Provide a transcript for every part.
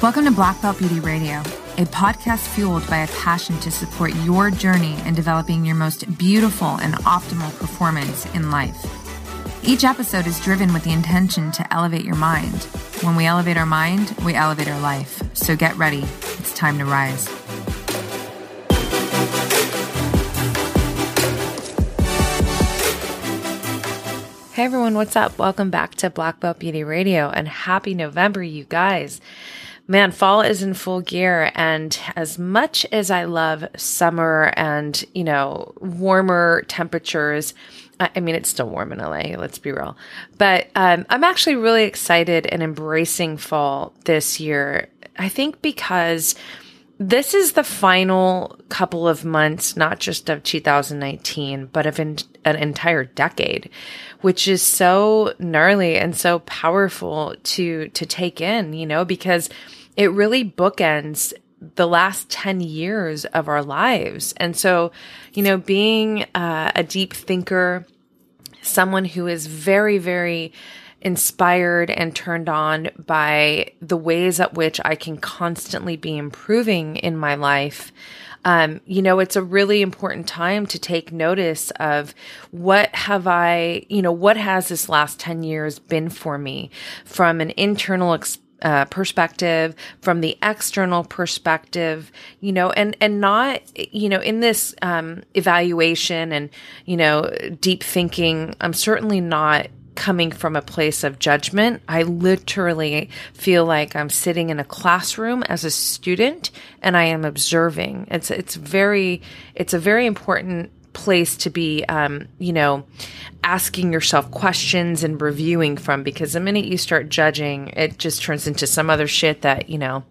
Welcome to Black Belt Beauty Radio, a podcast fueled by a passion to support your journey in developing your most beautiful and optimal performance in life. Each episode is driven with the intention to elevate your mind. When we elevate our mind, we elevate our life. So get ready. It's time to rise. Hey everyone, what's up? Welcome back to Black Belt Beauty Radio and happy November, you guys. Man, fall is in full gear. And as much as I love summer and, you know, warmer temperatures, I mean, it's still warm in LA, let's be real. But um, I'm actually really excited and embracing fall this year. I think because this is the final couple of months, not just of 2019, but of in, an entire decade, which is so gnarly and so powerful to to take in, you know, because it really bookends the last 10 years of our lives. And so, you know, being uh, a deep thinker, someone who is very, very inspired and turned on by the ways at which I can constantly be improving in my life. Um, you know, it's a really important time to take notice of what have I, you know, what has this last 10 years been for me from an internal experience uh, perspective, from the external perspective, you know, and and not, you know, in this um, evaluation and you know deep thinking. I'm certainly not coming from a place of judgment. I literally feel like I'm sitting in a classroom as a student and I am observing. It's it's very it's a very important place to be, um, you know, asking yourself questions and reviewing from because the minute you start judging, it just turns into some other shit that, you know,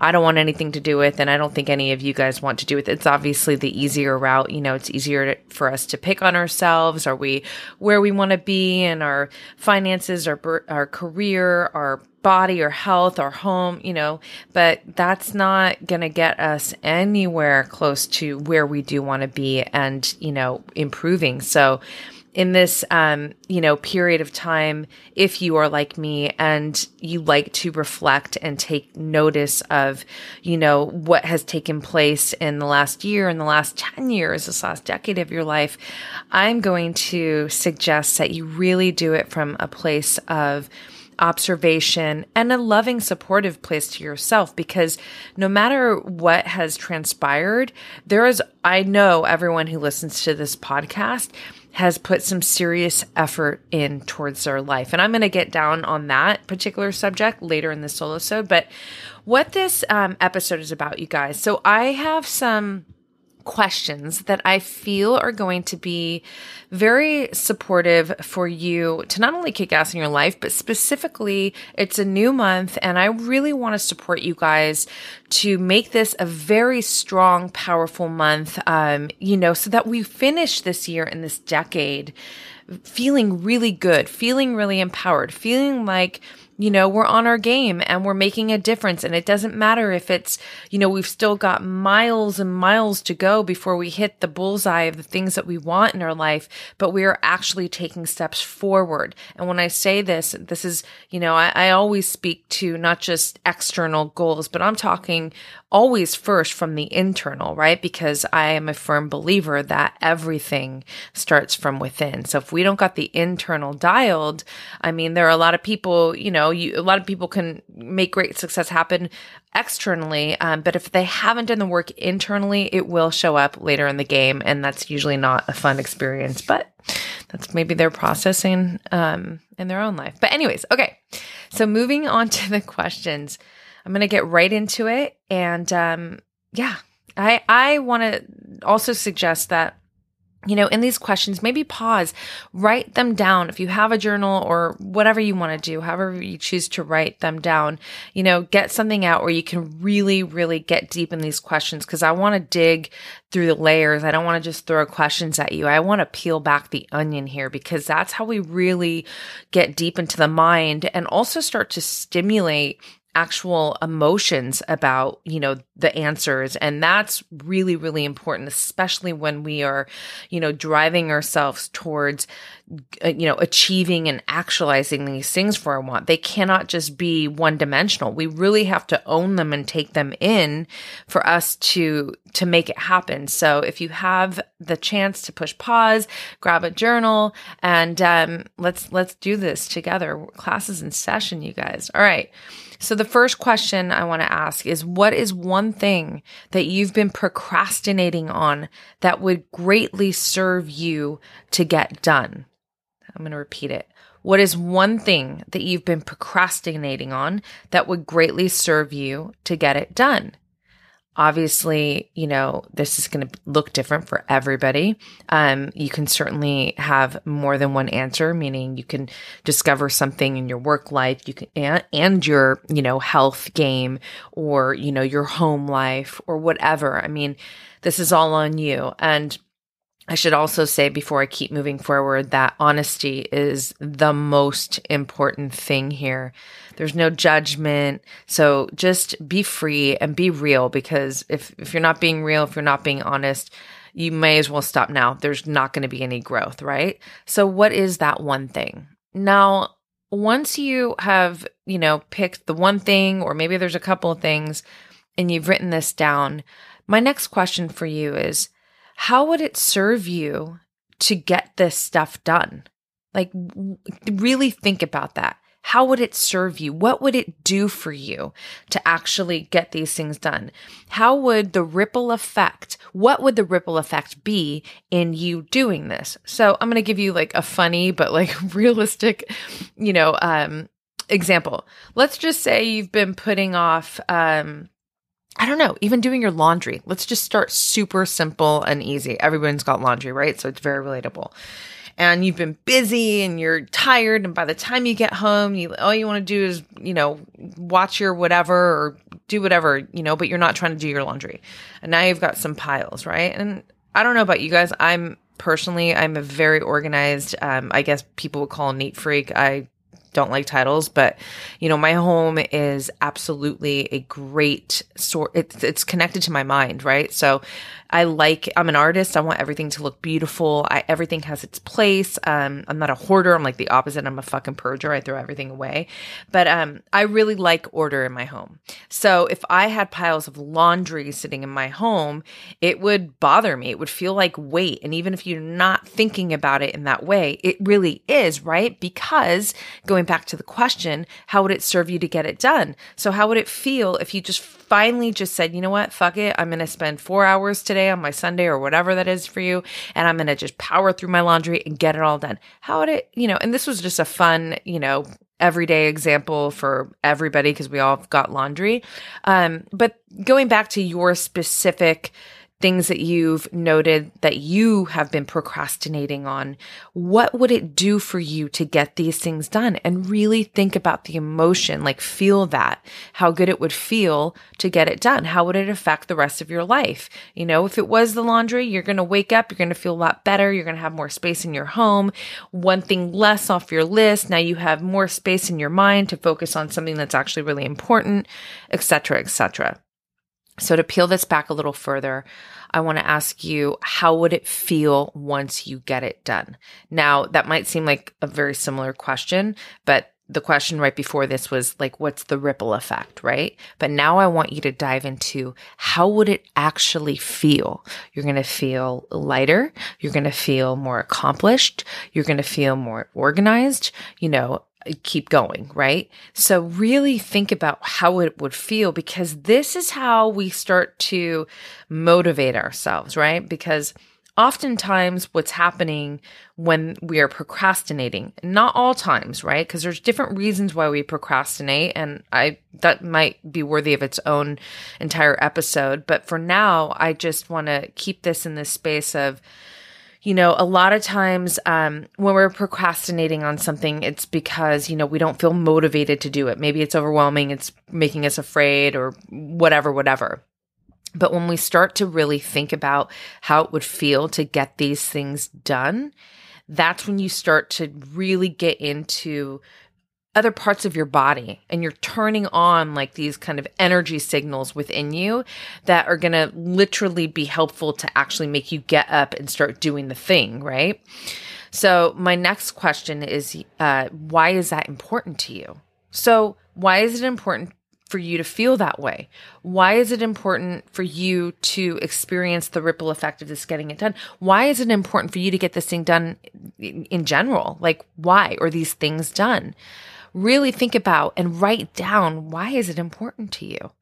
I don't want anything to do with, and I don't think any of you guys want to do with. It's obviously the easier route. You know, it's easier to, for us to pick on ourselves. Are we where we want to be in our finances, our our career, our body or health or home, you know, but that's not going to get us anywhere close to where we do want to be and, you know, improving. So, in this um, you know period of time if you are like me and you like to reflect and take notice of you know what has taken place in the last year in the last 10 years this last decade of your life i'm going to suggest that you really do it from a place of observation and a loving, supportive place to yourself because no matter what has transpired, there is, I know everyone who listens to this podcast has put some serious effort in towards their life. And I'm going to get down on that particular subject later in the solo episode. But what this um, episode is about, you guys. So I have some questions that I feel are going to be very supportive for you to not only kick ass in your life, but specifically, it's a new month, and I really want to support you guys to make this a very strong, powerful month, um, you know, so that we finish this year and this decade feeling really good, feeling really empowered, feeling like you know, we're on our game and we're making a difference. And it doesn't matter if it's, you know, we've still got miles and miles to go before we hit the bullseye of the things that we want in our life, but we are actually taking steps forward. And when I say this, this is, you know, I, I always speak to not just external goals, but I'm talking always first from the internal, right? Because I am a firm believer that everything starts from within. So if we don't got the internal dialed, I mean, there are a lot of people, you know, you, a lot of people can make great success happen externally. Um, but if they haven't done the work internally, it will show up later in the game. And that's usually not a fun experience, but that's maybe their processing, um, in their own life. But anyways, okay. So moving on to the questions. I'm going to get right into it. And um, yeah, I, I want to also suggest that you know, in these questions, maybe pause, write them down. If you have a journal or whatever you want to do, however you choose to write them down, you know, get something out where you can really, really get deep in these questions. Cause I want to dig through the layers. I don't want to just throw questions at you. I want to peel back the onion here because that's how we really get deep into the mind and also start to stimulate actual emotions about you know the answers. And that's really really important especially when we are you know driving ourselves towards uh, you know achieving and actualizing these things for our want. They cannot just be one dimensional we really have to own them and take them in for us to to make it happen. So if you have the chance to push pause grab a journal and um, let's let's do this together. Classes in session you guys. All right so the first question I want to ask is what is one thing that you've been procrastinating on that would greatly serve you to get done? I'm going to repeat it. What is one thing that you've been procrastinating on that would greatly serve you to get it done? Obviously, you know, this is going to look different for everybody. Um, you can certainly have more than one answer, meaning you can discover something in your work life, you can, and, and your, you know, health game or, you know, your home life or whatever. I mean, this is all on you. And I should also say before I keep moving forward that honesty is the most important thing here. There's no judgment. So just be free and be real because if, if you're not being real, if you're not being honest, you may as well stop now. There's not going to be any growth, right? So what is that one thing? Now, once you have, you know, picked the one thing or maybe there's a couple of things and you've written this down, my next question for you is, how would it serve you to get this stuff done? Like, really think about that. How would it serve you? What would it do for you to actually get these things done? How would the ripple effect, what would the ripple effect be in you doing this? So I'm going to give you like a funny, but like realistic, you know, um, example. Let's just say you've been putting off, um, I don't know, even doing your laundry. Let's just start super simple and easy. Everyone's got laundry, right? So it's very relatable. And you've been busy and you're tired. And by the time you get home, you all you want to do is, you know, watch your whatever or do whatever, you know, but you're not trying to do your laundry. And now you've got some piles, right? And I don't know about you guys. I'm personally, I'm a very organized, um, I guess people would call a neat freak. I don't like titles, but you know, my home is absolutely a great sort. It's it's connected to my mind, right? So I like, I'm an artist. I want everything to look beautiful. I, everything has its place. Um, I'm not a hoarder. I'm like the opposite. I'm a fucking purger. I throw everything away. But, um, I really like order in my home. So if I had piles of laundry sitting in my home, it would bother me. It would feel like weight. And even if you're not thinking about it in that way, it really is, right? Because going back to the question, how would it serve you to get it done? So how would it feel if you just finally just said, you know what, fuck it. I'm going to spend four hours today on my Sunday or whatever that is for you. And I'm going to just power through my laundry and get it all done. How would it, you know, and this was just a fun, you know, everyday example for everybody because we all got laundry. Um, but going back to your specific, things that you've noted that you have been procrastinating on. What would it do for you to get these things done? And really think about the emotion, like feel that, how good it would feel to get it done. How would it affect the rest of your life? You know, if it was the laundry, you're going to wake up, you're going to feel a lot better. You're going to have more space in your home, one thing less off your list. Now you have more space in your mind to focus on something that's actually really important, etc., etc. So to peel this back a little further, I want to ask you, how would it feel once you get it done? Now, that might seem like a very similar question, but the question right before this was like, what's the ripple effect, right? But now I want you to dive into how would it actually feel? You're going to feel lighter. You're going to feel more accomplished. You're going to feel more organized. You know, keep going, right? So really think about how it would feel because this is how we start to motivate ourselves, right? Because oftentimes what's happening when we are procrastinating, not all times, right? Because there's different reasons why we procrastinate and I that might be worthy of its own entire episode, but for now, I just want to keep this in this space of you know, a lot of times um, when we're procrastinating on something, it's because, you know, we don't feel motivated to do it. Maybe it's overwhelming, it's making us afraid or whatever, whatever. But when we start to really think about how it would feel to get these things done, that's when you start to really get into other parts of your body and you're turning on like these kind of energy signals within you that are going to literally be helpful to actually make you get up and start doing the thing, right? So, my next question is uh, why is that important to you? So, why is it important for you to feel that way? Why is it important for you to experience the ripple effect of this getting it done? Why is it important for you to get this thing done in general? Like, why are these things done? Really think about and write down why is it important to you?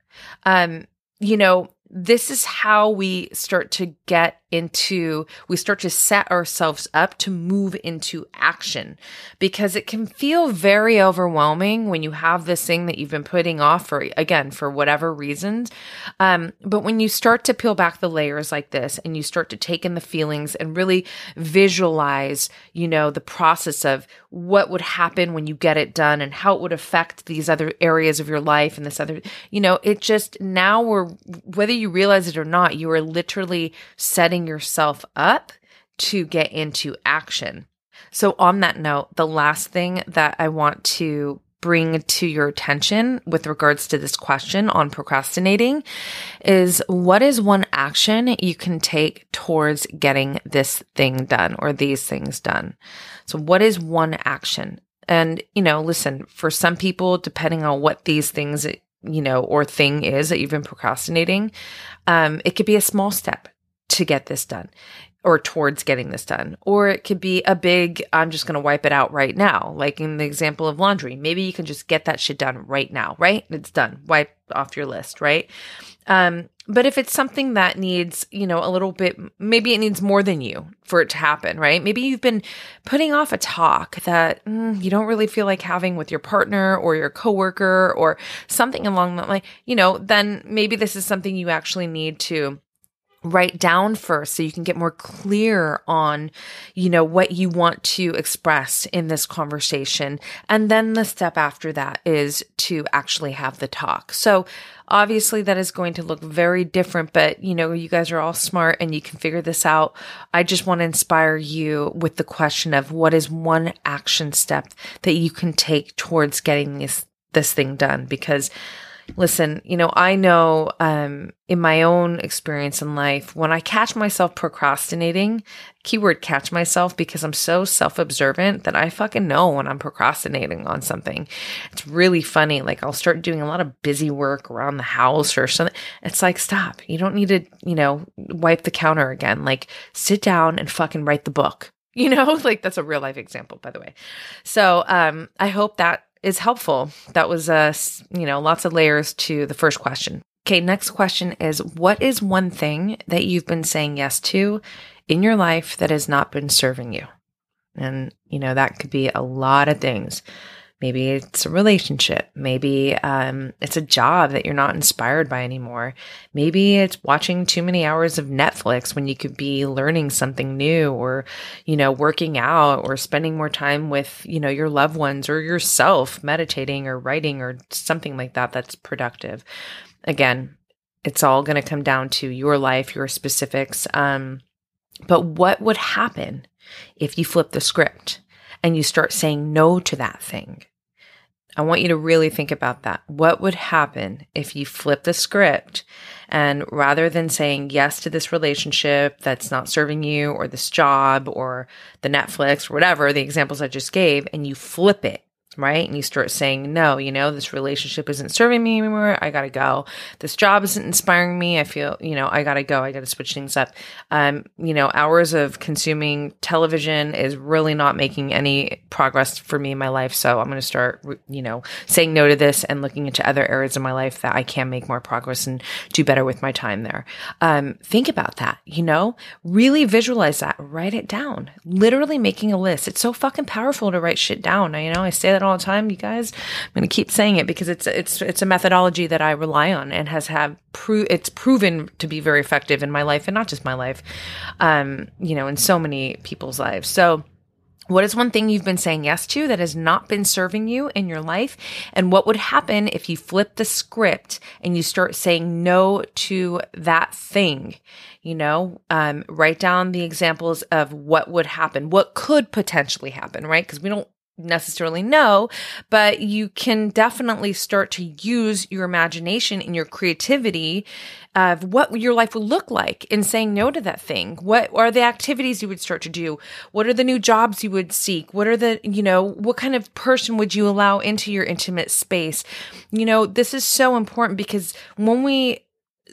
Um, you know, this is how we start to get into, we start to set ourselves up to move into action because it can feel very overwhelming when you have this thing that you've been putting off for, again, for whatever reasons. Um, but when you start to peel back the layers like this and you start to take in the feelings and really visualize, you know, the process of what would happen when you get it done and how it would affect these other areas of your life and this other, you know, it just now we're, whether you realize it or not, you are literally setting yourself up to get into action. So, on that note, the last thing that I want to bring to your attention with regards to this question on procrastinating is what is one action you can take towards getting this thing done or these things done? So, what is one action? And, you know, listen, for some people, depending on what these things you know, or thing is that you've been procrastinating, um, it could be a small step to get this done or towards getting this done. Or it could be a big, I'm just going to wipe it out right now. Like in the example of laundry, maybe you can just get that shit done right now, right? It's done. Wipe off your list, right? Um, but if it's something that needs, you know, a little bit, maybe it needs more than you for it to happen, right? Maybe you've been putting off a talk that mm, you don't really feel like having with your partner or your coworker or something along that line, you know, then maybe this is something you actually need to write down first so you can get more clear on you know what you want to express in this conversation. And then the step after that is to actually have the talk. So obviously that is going to look very different but you know you guys are all smart and you can figure this out. I just want to inspire you with the question of what is one action step that you can take towards getting this this thing done because Listen, you know, I know um, in my own experience in life, when I catch myself procrastinating, keyword catch myself because I'm so self observant that I fucking know when I'm procrastinating on something. It's really funny. Like I'll start doing a lot of busy work around the house or something. It's like, stop. You don't need to, you know, wipe the counter again. Like sit down and fucking write the book you know like that's a real life example by the way so um i hope that is helpful. That was uh, a, you know lots of layers to the first question. Okay, next question is what is one thing that you've been saying yes to in your life that has not been serving you? And you know that could be a lot of things. Maybe it's a relationship. Maybe um, it's a job that you're not inspired by anymore. Maybe it's watching too many hours of Netflix when you could be learning something new or, you know, working out or spending more time with, you know, your loved ones or yourself, meditating or writing or something like that that's productive. Again, it's all going to come down to your life, your specifics. Um, but what would happen if you flip the script? And you start saying no to that thing. I want you to really think about that. What would happen if you flip the script and rather than saying yes to this relationship that's not serving you or this job or the Netflix or whatever, the examples I just gave, and you flip it right? And you start saying, no, you know, this relationship isn't serving me anymore. I got to go. This job isn't inspiring me. I feel, you know, I got to go. I got to switch things up. Um, you know, hours of consuming television is really not making any progress for me in my life. So I'm going to start, you know, saying no to this and looking into other areas of my life that I can make more progress and do better with my time there. Um, think about that, you know, really visualize that, write it down, literally making a list. It's so fucking powerful to write shit down. You know, I say that all the time, you guys. I'm going to keep saying it because it's it's it's a methodology that I rely on and has had pro- it's proven to be very effective in my life and not just my life, um, you know, in so many people's lives. So. What is one thing you've been saying yes to that has not been serving you in your life? And what would happen if you flip the script and you start saying no to that thing? You know, um, write down the examples of what would happen, what could potentially happen, right? Because we don't necessarily know, but you can definitely start to use your imagination and your creativity of what your life would look like in saying no to that thing. What are the activities you would start to do? What are the new jobs you would seek? What are the, you know, what kind of person would you allow into your intimate space? You know, this is so important because when we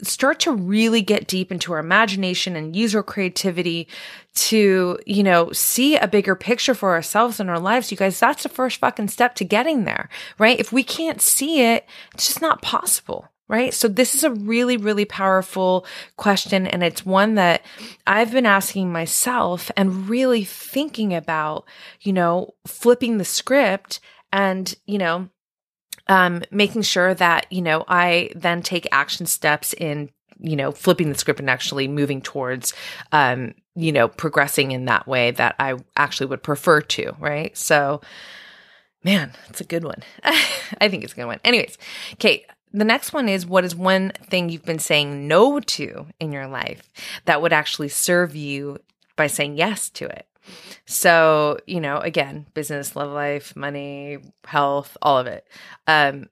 start to really get deep into our imagination and use our creativity to, you know, see a bigger picture for ourselves and our lives, you guys, that's the first fucking step to getting there, right? If we can't see it, it's just not possible. Right. So this is a really, really powerful question. And it's one that I've been asking myself and really thinking about, you know, flipping the script and, you know, um, making sure that, you know, I then take action steps in, you know, flipping the script and actually moving towards, um, you know, progressing in that way that I actually would prefer to. Right. So, man, it's a good one. I think it's a good one. Anyways, okay. The next one is what is one thing you've been saying no to in your life that would actually serve you by saying yes to it? So, you know, again, business, love life, money, health, all of it. Um,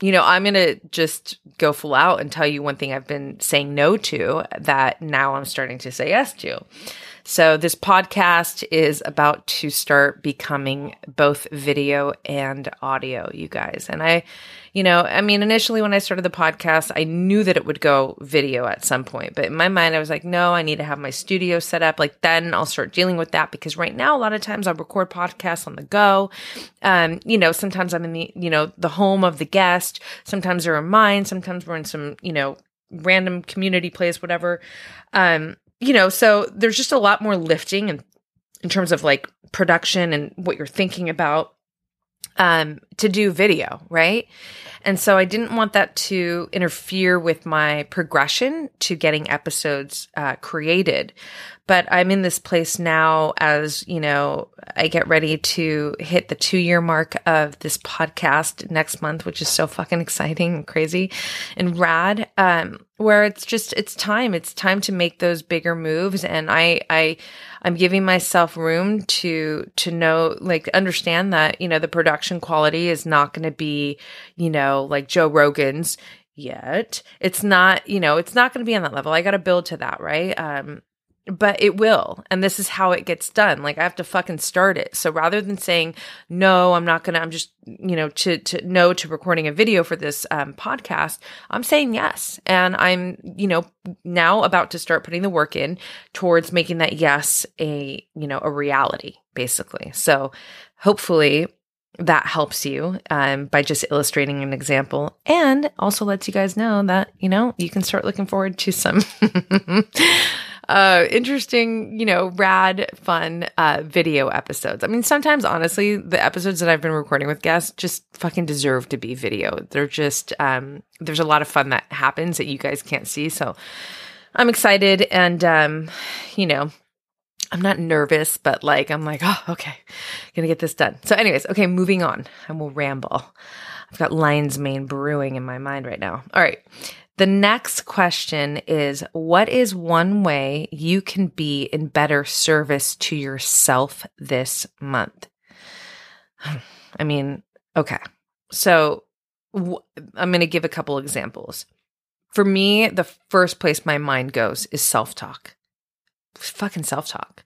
you know, I'm going to just go full out and tell you one thing I've been saying no to that now I'm starting to say yes to. So, this podcast is about to start becoming both video and audio, you guys. And I, you know, I mean, initially when I started the podcast, I knew that it would go video at some point, but in my mind, I was like, no, I need to have my studio set up. Like, then I'll start dealing with that because right now, a lot of times I record podcasts on the go. Um, you know, sometimes I'm in the, you know, the home of the guest. Sometimes they're in mine. Sometimes we're in some, you know, random community place, whatever. Um, you know, so there's just a lot more lifting and in terms of like production and what you're thinking about um, to do video, right? And so I didn't want that to interfere with my progression to getting episodes uh, created. But I'm in this place now as, you know, I get ready to hit the two year mark of this podcast next month, which is so fucking exciting and crazy and rad. Um, where it's just, it's time. It's time to make those bigger moves. And I, I, I'm giving myself room to, to know, like, understand that, you know, the production quality is not going to be, you know, like Joe Rogan's yet. It's not, you know, it's not going to be on that level. I got to build to that, right? Um, but it will. And this is how it gets done. Like I have to fucking start it. So rather than saying, no, I'm not going to, I'm just, you know, to, to no to recording a video for this um, podcast, I'm saying yes. And I'm, you know, now about to start putting the work in towards making that yes a, you know, a reality basically. So hopefully that helps you um, by just illustrating an example and also lets you guys know that, you know, you can start looking forward to some uh, interesting, you know, rad, fun uh, video episodes. I mean, sometimes, honestly, the episodes that I've been recording with guests just fucking deserve to be video. They're just, um, there's a lot of fun that happens that you guys can't see. So I'm excited and, um, you know, I'm not nervous, but like, I'm like, oh, okay, gonna get this done. So, anyways, okay, moving on. and we'll ramble. I've got lion's mane brewing in my mind right now. All right. The next question is What is one way you can be in better service to yourself this month? I mean, okay. So w- I'm going to give a couple examples. For me, the first place my mind goes is self talk. Fucking self talk.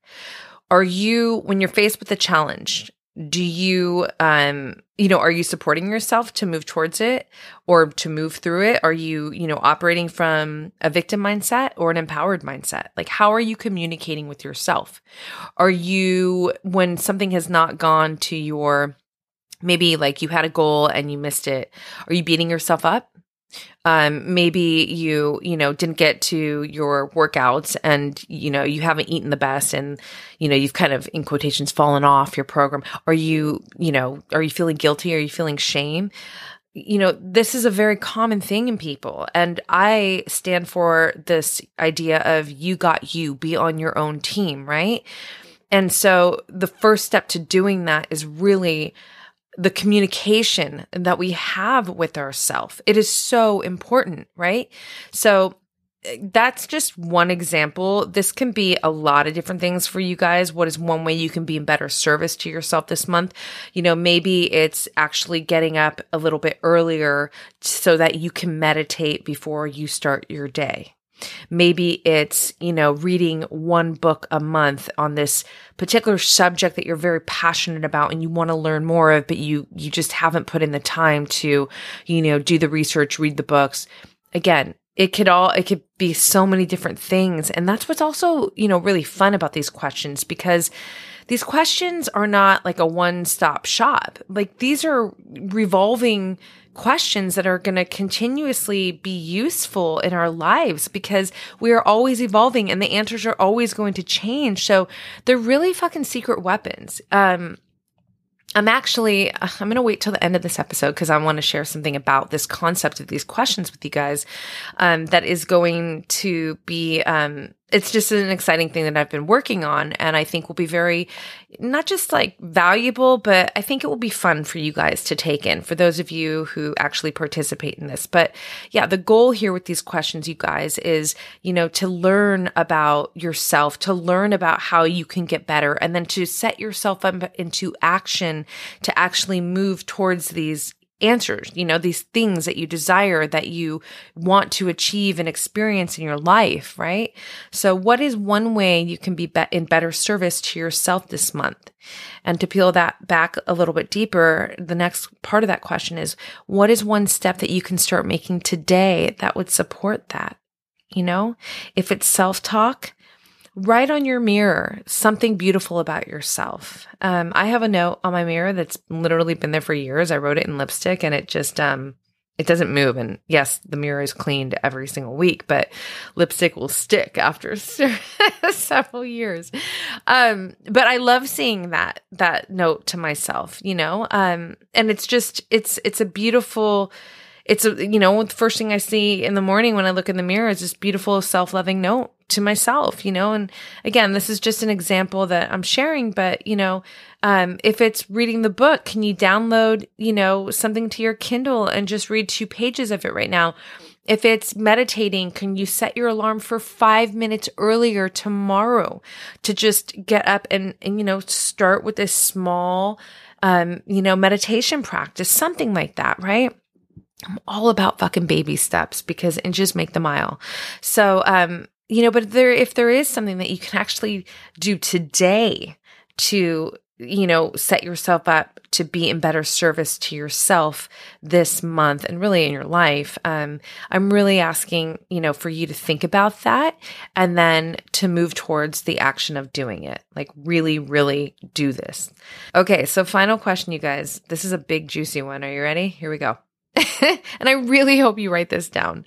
Are you, when you're faced with a challenge, do you um you know are you supporting yourself to move towards it or to move through it? Are you you know operating from a victim mindset or an empowered mindset? Like how are you communicating with yourself? Are you when something has not gone to your maybe like you had a goal and you missed it are you beating yourself up um, maybe you you know didn't get to your workouts and you know you haven't eaten the best and you know you've kind of in quotations fallen off your program. Are you you know are you feeling guilty? Are you feeling shame? You know this is a very common thing in people. And i stand for this idea of you got you be on your own team right? And so the first step to doing that is really the communication that we have with ourself. It is so important, right? So eh, that's just one example. This can be a lot of different things for you guys. What is one way you can be in better service to yourself this month? You know, maybe it's actually getting up a little bit earlier so that you can meditate before you start your day. Maybe it's, you know, reading one book a month on this particular subject that you're very passionate about and you want to learn more of, but you, you just haven't put in the time to, you know, do the research, read the books. Again, it could all it could be so many different things. And that's what's also you know really fun about these questions because these questions are not like a one-stop shop. Like these are revolving questions that are going to continuously be useful in our lives because we are always evolving and the answers are always going to change. So they're really fucking secret weapons. Um I'm actually, I'm going to wait till the end of this episode because I want to share something about this concept of these questions with you guys um, that is going to be um, it's just an exciting thing that I've been working on. And I think will be very, not just like valuable, but I think it will be fun for you guys to take in for those of you who actually participate in this. But yeah, the goal here with these questions, you guys, is, you know, to learn about yourself, to learn about how you can get better, and then to set yourself up into action to actually move towards these answers, you know, these things that you desire that you want to achieve and experience in your life, right? So what is one way you can be, be in better service to yourself this month? And to peel that back a little bit deeper, the next part of that question is what is one step that you can start making today that would support that? You know, if it's self talk, write on your mirror something beautiful about yourself. Um, I have a note on my mirror that's literally been there for years. I wrote it in lipstick and it just, um, it doesn't move. And yes, the mirror is cleaned every single week, but lipstick will stick after several years. Um, but I love seeing that, that note to myself, you know? Um, and it's just, it's, it's a beautiful, it's a, you know, the first thing I see in the morning when I look in the mirror is this beautiful self-loving note to myself, you know, and again, this is just an example that I'm sharing, but you know, um, if it's reading the book, can you download, you know, something to your Kindle and just read two pages of it right now? If it's meditating, can you set your alarm for five minutes earlier tomorrow to just get up and, and you know, start with this small, um, you know, meditation practice, something like that, right? I'm all about fucking baby steps because inches make the mile. So, um, you know, but there, if there is something that you can actually do today to, you know, set yourself up to be in better service to yourself this month and really in your life, um, I'm really asking, you know, for you to think about that and then to move towards the action of doing it. Like, really, really do this. Okay. So, final question, you guys. This is a big, juicy one. Are you ready? Here we go. and I really hope you write this down.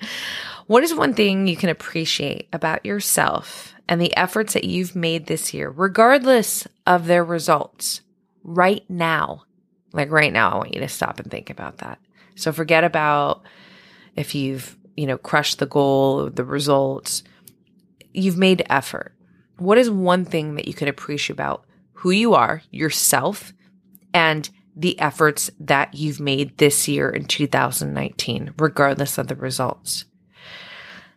What is one thing you can appreciate about yourself and the efforts that you've made this year, regardless of their results, right now? Like right now, I want you to stop and think about that. So forget about if you've, you know, crushed the goal, the results. You've made effort. What is one thing that you can appreciate about who you are, yourself, and the efforts that you've made this year in 2019, regardless of the results.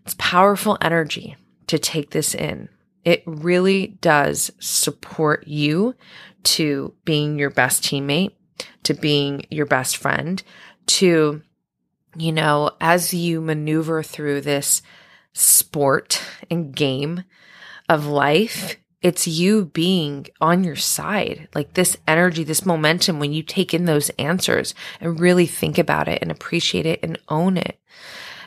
It's powerful energy to take this in. It really does support you to being your best teammate, to being your best friend, to, you know, as you maneuver through this sport and game of life, it's you being on your side, like this energy, this momentum when you take in those answers and really think about it and appreciate it and own it.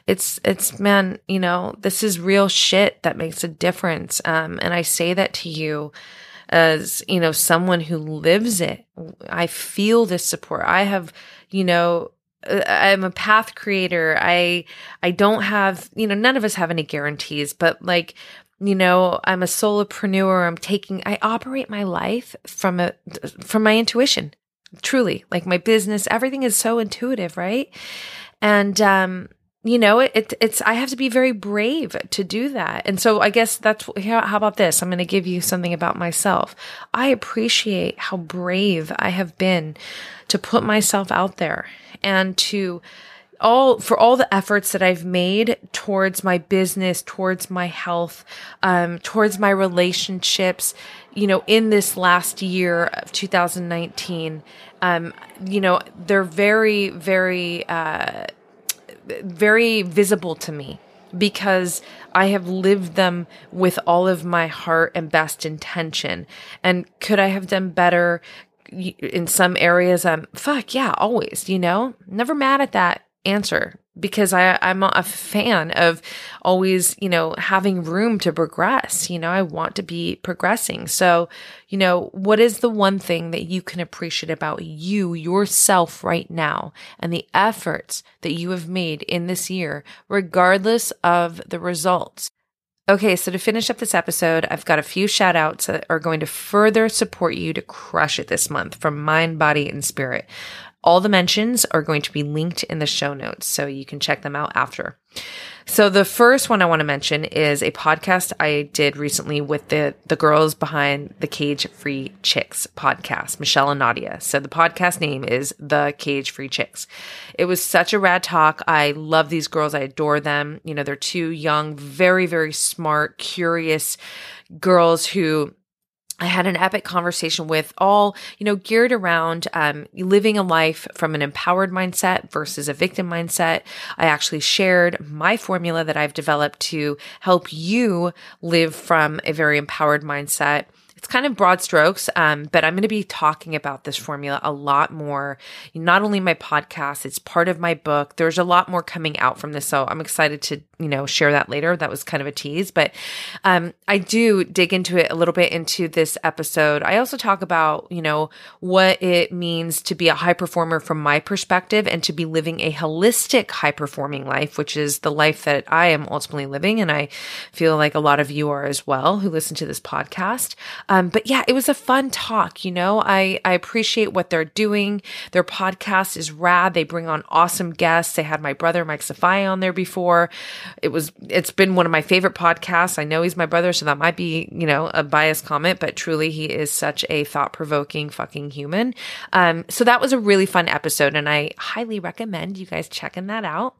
It's, it's, man, you know, this is real shit that makes a difference. Um, and I say that to you as, you know, someone who lives it. I feel this support. I have, you know, I'm a path creator. I I don't have, you know, none of us have any guarantees, but like you know, I'm a solopreneur. I'm taking, I operate my life from a, from my intuition, truly. Like my business, everything is so intuitive, right? And, um, you know, it, it, it's, I have to be very brave to do that. And so I guess that's, how about this? I'm going to give you something about myself. I appreciate how brave I have been to put myself out there and to, all for all the efforts that I've made towards my business, towards my health, um, towards my relationships, you know, in this last year of 2019, um, you know, they're very, very, uh, very visible to me because I have lived them with all of my heart and best intention. And could I have done better? in some areas I'm fuck yeah always you know never mad at that answer because I, I'm a fan of always, you know, having room to progress. You know, I want to be progressing. So, you know, what is the one thing that you can appreciate about you, yourself right now, and the efforts that you have made in this year, regardless of the results? Okay, so to finish up this episode, I've got a few shout outs that are going to further support you to crush it this month from mind, body, and spirit. All the mentions are going to be linked in the show notes, so you can check them out after. So the first one I want to mention is a podcast I did recently with the the girls behind the Cage Free Chicks podcast, Michelle and Nadia. So the podcast name is The Cage Free Chicks. It was such a rad talk. I love these girls. I adore them. You know, they're two young, very very smart, curious girls who I had an epic conversation with all, you know, geared around um, living a life from an empowered mindset versus a victim mindset. I actually shared my formula that I've developed to help you live from a very empowered mindset it's kind of broad strokes, um, but I'm going to be talking about this formula a lot more. Not only my podcast, it's part of my book. There's a lot more coming out from this, so I'm excited to you know share that later. That was kind of a tease, but um, I do dig into it a little bit into this episode. I also talk about you know what it means to be a high performer from my perspective and to be living a holistic high performing life, which is the life that I am ultimately living, and I feel like a lot of you are as well who listen to this podcast. Um, but yeah, it was a fun talk. You know, I, I appreciate what they're doing. Their podcast is rad. They bring on awesome guests. They had my brother, Mike Safai on there before. It was, it's been one of my favorite podcasts. I know he's my brother, so that might be, you know, a biased comment, but truly he is such a thought provoking fucking human. Um, so that was a really fun episode and I highly recommend you guys checking that out.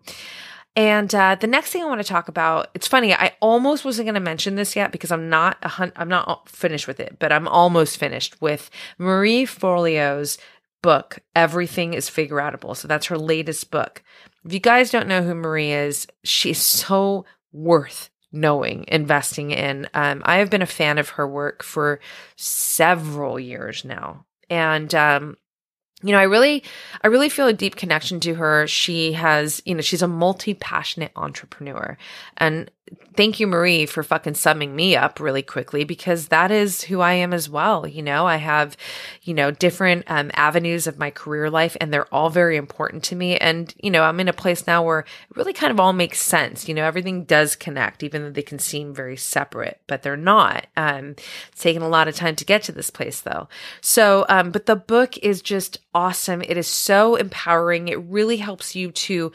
And uh, the next thing I want to talk about, it's funny. I almost wasn't going to mention this yet because I'm not a hun- I'm not finished with it, but I'm almost finished with Marie Forleo's book. Everything is figure. So that's her latest book. If you guys don't know who Marie is, she's so worth knowing, investing in. Um, I have been a fan of her work for several years now, and um, you know, I really, I really feel a deep connection to her. She has, you know, she's a multi passionate entrepreneur. And thank you, Marie, for fucking summing me up really quickly because that is who I am as well. You know, I have, you know, different um, avenues of my career life and they're all very important to me. And, you know, I'm in a place now where it really kind of all makes sense. You know, everything does connect, even though they can seem very separate, but they're not. Um, it's taken a lot of time to get to this place though. So, um, but the book is just awesome. It is so empowering. It really helps you to,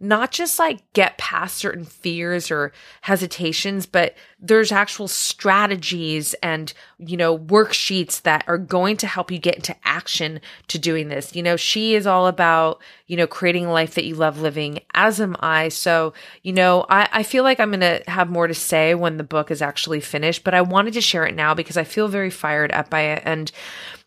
not just like get past certain fears or hesitations, but there's actual strategies and, you know, worksheets that are going to help you get into action to doing this. You know, she is all about, you know, creating a life that you love living, as am I. So, you know, I, I feel like I'm going to have more to say when the book is actually finished, but I wanted to share it now because I feel very fired up by it. And,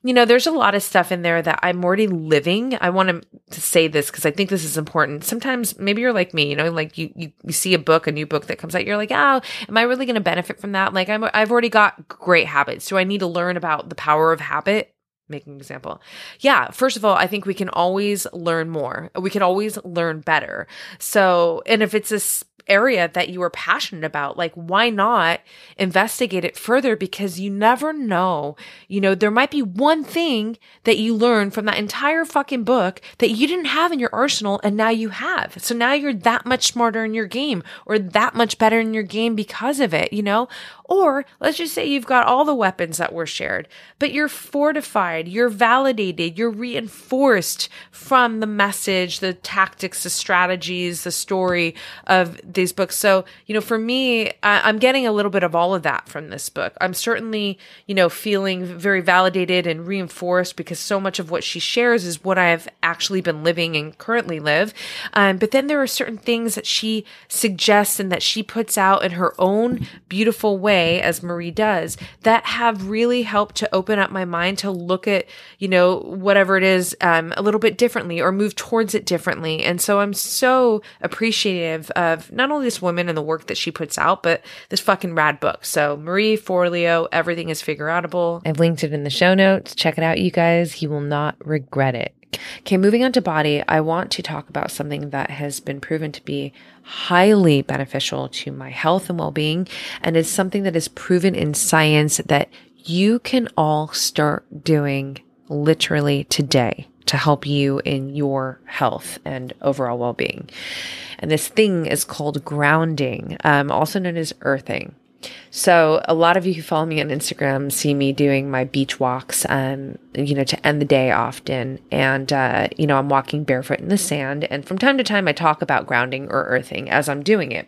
you know, there's a lot of stuff in there that I'm already living. I want to say this because I think this is important. Sometimes maybe you're like me, you know, like you, you, you see a book, a new book that comes out, you're like, oh, am I really going to benefit from that? Like I'm, I've already got great habits. Do I need to learn about the power of habit? Making an example. Yeah. First of all, I think we can always learn more. We can always learn better. So, and if it's this area that you are passionate about, like why not investigate it further? Because you never know. You know, there might be one thing that you learn from that entire fucking book that you didn't have in your arsenal and now you have. So now you're that much smarter in your game or that much better in your game because of it, you know? Or let's just say you've got all the weapons that were shared, but you're fortified, you're validated, you're reinforced from the message, the tactics, the strategies, the story of these books. So, you know, for me, I, I'm getting a little bit of all of that from this book. I'm certainly, you know, feeling very validated and reinforced because so much of what she shares is what I've actually been living and currently live. Um, but then there are certain things that she suggests and that she puts out in her own beautiful way, as Marie does, that have really helped to open up my mind to look at, you know, whatever it is um, a little bit differently or move towards it differently. And so I'm so appreciative of not only this woman and the work that she puts out, but this fucking rad book. So Marie Forleo, Everything is Figure Outable. I've linked it in the show notes. Check it out, you guys. You will not regret it. Okay, moving on to body, I want to talk about something that has been proven to be highly beneficial to my health and well being, and is something that is proven in science that you can all start doing literally today to help you in your health and overall well being. And this thing is called grounding, um, also known as earthing. So a lot of you who follow me on Instagram see me doing my beach walks, um, you know, to end the day often. And, uh, you know, I'm walking barefoot in the sand. And from time to time, I talk about grounding or earthing as I'm doing it.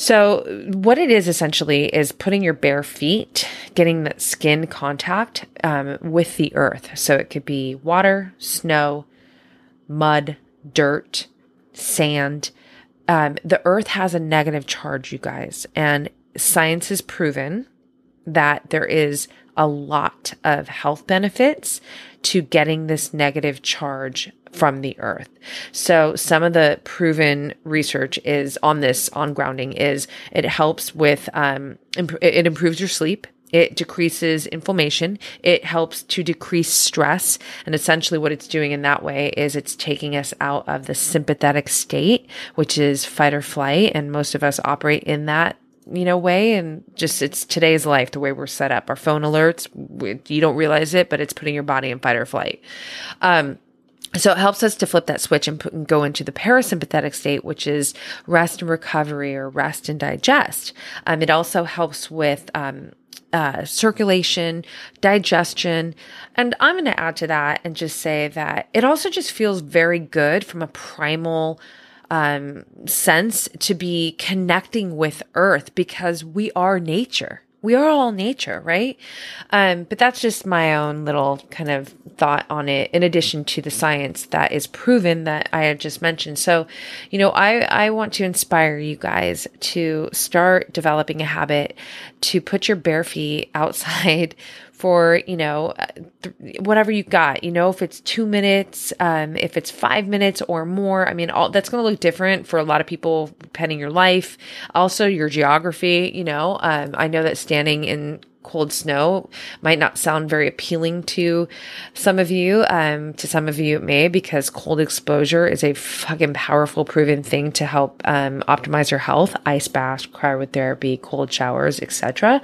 So, what it is essentially is putting your bare feet, getting that skin contact um, with the earth. So, it could be water, snow, mud, dirt, sand. Um, the earth has a negative charge, you guys, and science has proven that there is a lot of health benefits to getting this negative charge from the earth. So some of the proven research is on this on grounding is it helps with um imp- it improves your sleep. It decreases inflammation. It helps to decrease stress. And essentially what it's doing in that way is it's taking us out of the sympathetic state, which is fight or flight. And most of us operate in that you know, way. And just it's today's life, the way we're set up. Our phone alerts, you don't realize it, but it's putting your body in fight or flight. Um, so it helps us to flip that switch and, put, and, go into the parasympathetic state, which is rest and recovery or rest and digest. Um, it also helps with um, uh, circulation, digestion. And I'm going to add to that and just say that it also just feels very good from a primal um, sense to be connecting with earth because we are nature we are all nature, right? Um, but that's just my own little kind of thought on it, in addition to the science that is proven that I just mentioned. So, you know, I, I want to inspire you guys to start developing a habit to put your bare feet outside for, you know, th- whatever you got, you know, if it's two minutes, um, if it's five minutes or more, I mean, all that's going to look different for a lot of people, depending your life, also your geography, you know, um, I know that standing in cold snow might not sound very appealing to some of you. Um, to some of you, it may because cold exposure is a fucking powerful, proven thing to help um, optimize your health. Ice baths, cryotherapy, cold showers, etc.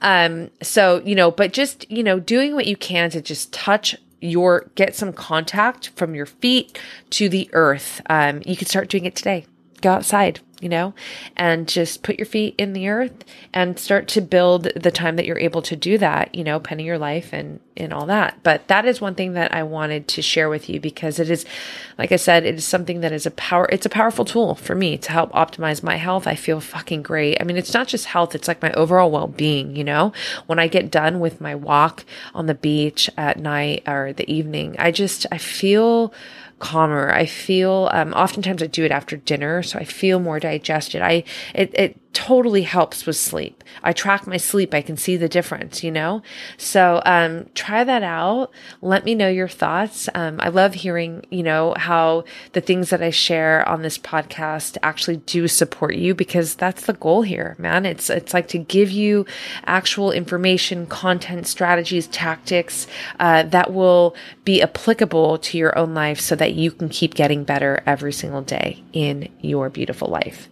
Um, so you know, but just you know, doing what you can to just touch your get some contact from your feet to the earth. Um, you can start doing it today. Go outside you know, and just put your feet in the earth and start to build the time that you're able to do that, you know, penny your life and, and all that. But that is one thing that I wanted to share with you because it is, like I said, it is something that is a power, it's a powerful tool for me to help optimize my health. I feel fucking great. I mean, it's not just health, it's like my overall well being, you know, when I get done with my walk on the beach at night or the evening, I just, I feel, calmer. I feel um, oftentimes I do it after dinner, so I feel more digested. I it it totally helps with sleep. I track my sleep. I can see the difference, you know? So, um, try that out. Let me know your thoughts. Um, I love hearing, you know, how the things that I share on this podcast actually do support you because that's the goal here, man. It's, it's like to give you actual information, content, strategies, tactics, uh, that will be applicable to your own life so that you can keep getting better every single day in your beautiful life.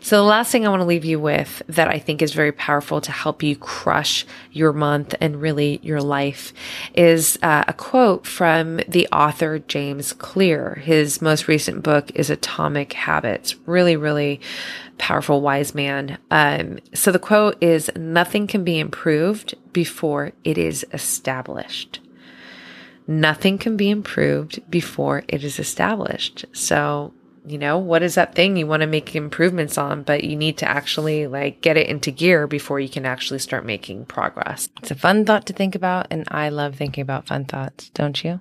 So, the last thing I want to leave you with that I think is very powerful to help you crush your month and really your life is uh, a quote from the author James Clear. His most recent book is Atomic Habits. Really, really powerful, wise man. Um, so, the quote is Nothing can be improved before it is established. Nothing can be improved before it is established. So, you know, what is that thing you want to make improvements on, but you need to actually like get it into gear before you can actually start making progress. It's a fun thought to think about. And I love thinking about fun thoughts, don't you? All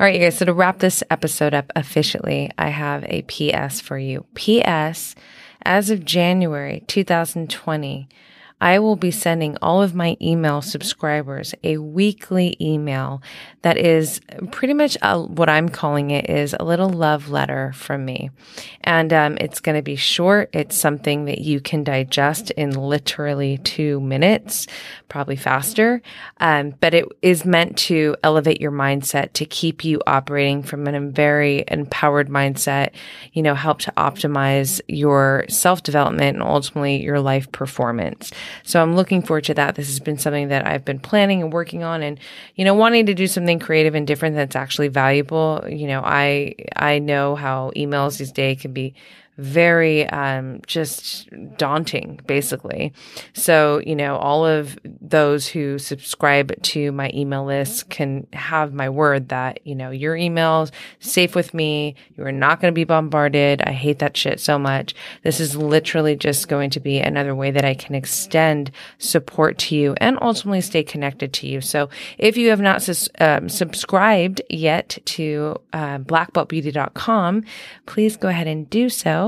right, you guys. So to wrap this episode up officially, I have a PS for you. PS, as of January 2020, I will be sending all of my email subscribers a weekly email that is pretty much a, what I'm calling it is a little love letter from me. And um, it's going to be short. It's something that you can digest in literally two minutes, probably faster. Um, but it is meant to elevate your mindset to keep you operating from a very empowered mindset, you know, help to optimize your self development and ultimately your life performance. So I'm looking forward to that. This has been something that I've been planning and working on and, you know, wanting to do something creative and different that's actually valuable. You know, I, I know how emails these days can be very um, just daunting, basically. So, you know, all of those who subscribe to my email list can have my word that, you know, your email's safe with me. You are not going to be bombarded. I hate that shit so much. This is literally just going to be another way that I can extend support to you and ultimately stay connected to you. So if you have not um, subscribed yet to uh, blackbeltbeauty.com, please go ahead and do so.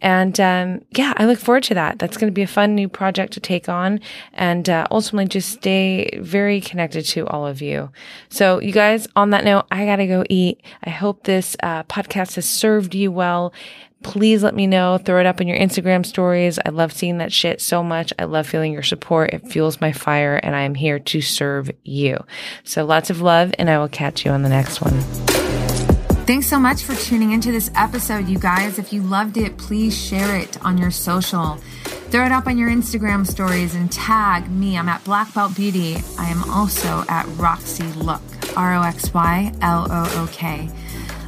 And um, yeah, I look forward to that. That's going to be a fun new project to take on and uh, ultimately just stay very connected to all of you. So, you guys, on that note, I got to go eat. I hope this uh, podcast has served you well please let me know. Throw it up in your Instagram stories. I love seeing that shit so much. I love feeling your support. It fuels my fire, and I am here to serve you. So lots of love, and I will catch you on the next one. Thanks so much for tuning into this episode, you guys. If you loved it, please share it on your social. Throw it up on your Instagram stories and tag me. I'm at Black Belt Beauty. I am also at Roxy Look, R O X Y L O O K.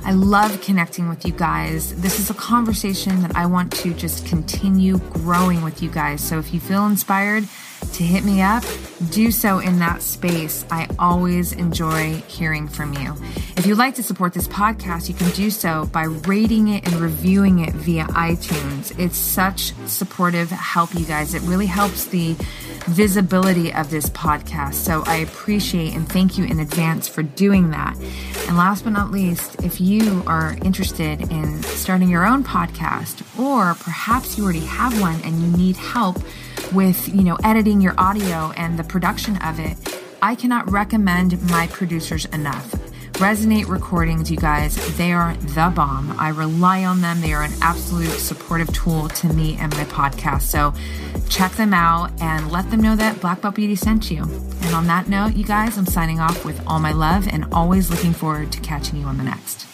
I love connecting with you guys. This is a conversation that I want to just continue growing with you guys. So if you feel inspired, to hit me up, do so in that space. I always enjoy hearing from you. If you'd like to support this podcast, you can do so by rating it and reviewing it via iTunes. It's such supportive help, you guys. It really helps the visibility of this podcast. So I appreciate and thank you in advance for doing that. And last but not least, if you are interested in starting your own podcast, or perhaps you already have one and you need help with, you know, editing your audio and the production of it, I cannot recommend my producers enough. Resonate Recordings, you guys, they are the bomb. I rely on them. They are an absolute supportive tool to me and my podcast. So check them out and let them know that Black Belt Beauty sent you. And on that note, you guys, I'm signing off with all my love and always looking forward to catching you on the next.